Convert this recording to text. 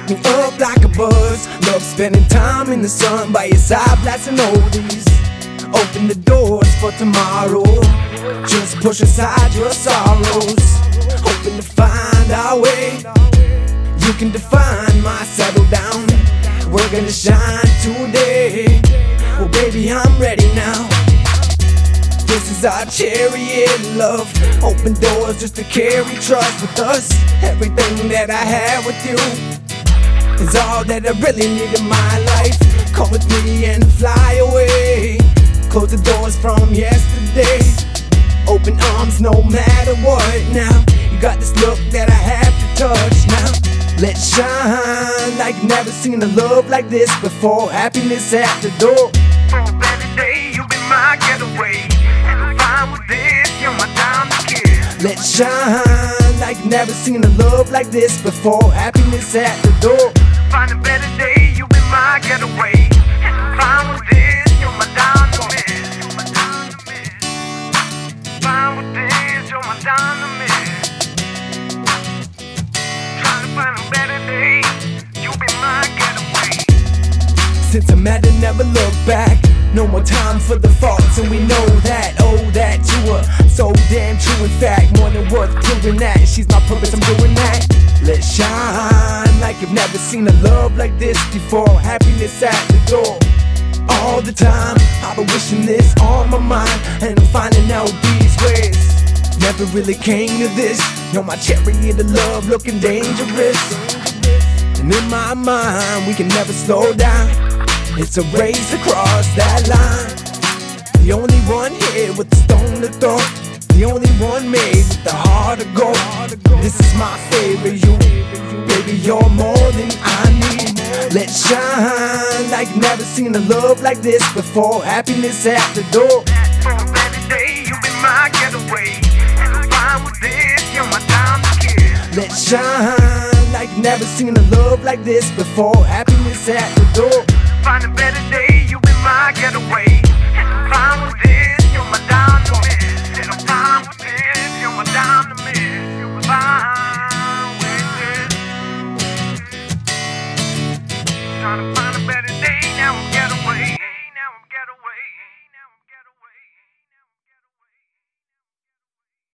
pick me up like a buzz. Love spending time in the sun by your side, blasting oldies. Open the doors for tomorrow. Just push aside your sorrows. Our way. You can define my settle down. We're gonna shine today. Well, baby, I'm ready now. This is our chariot love. Open doors just to carry trust with us. Everything that I have with you is all that I really need in my life. Come with me and fly away. Close the doors from yesterday. Open arms no matter what now. You got this look that I have to touch now. Let's shine like never seen a love like this before. Happiness at the door. Oh, For a better day, you be my getaway. And I'm fine with this, you're my time to. Let's shine like never seen a love like this before. Happiness at the door. Find a better day, you be my getaway. Since I met her, never look back. No more time for the faults, and we know that. Oh, that you were so damn true. In fact, more than worth proving that. She's my purpose, I'm doing that. Let's shine like you've never seen a love like this before. Happiness at the door. All the time, I've been wishing this on my mind, and I'm finding out these ways. Never really came to this. You're my chariot of love, looking dangerous. And in my mind, we can never slow down. It's a race across that line. The only one here with the stone to throw. The only one made with the heart of gold. This is my favorite, you. Baby, you're more than I need. Let's shine like never seen a love like this before. Happiness at the door. For a day, you be my getaway. And fine with this, you're my time to. Let's shine like never seen a love like this before. Happiness at the door. Find a better day, you be my getaway.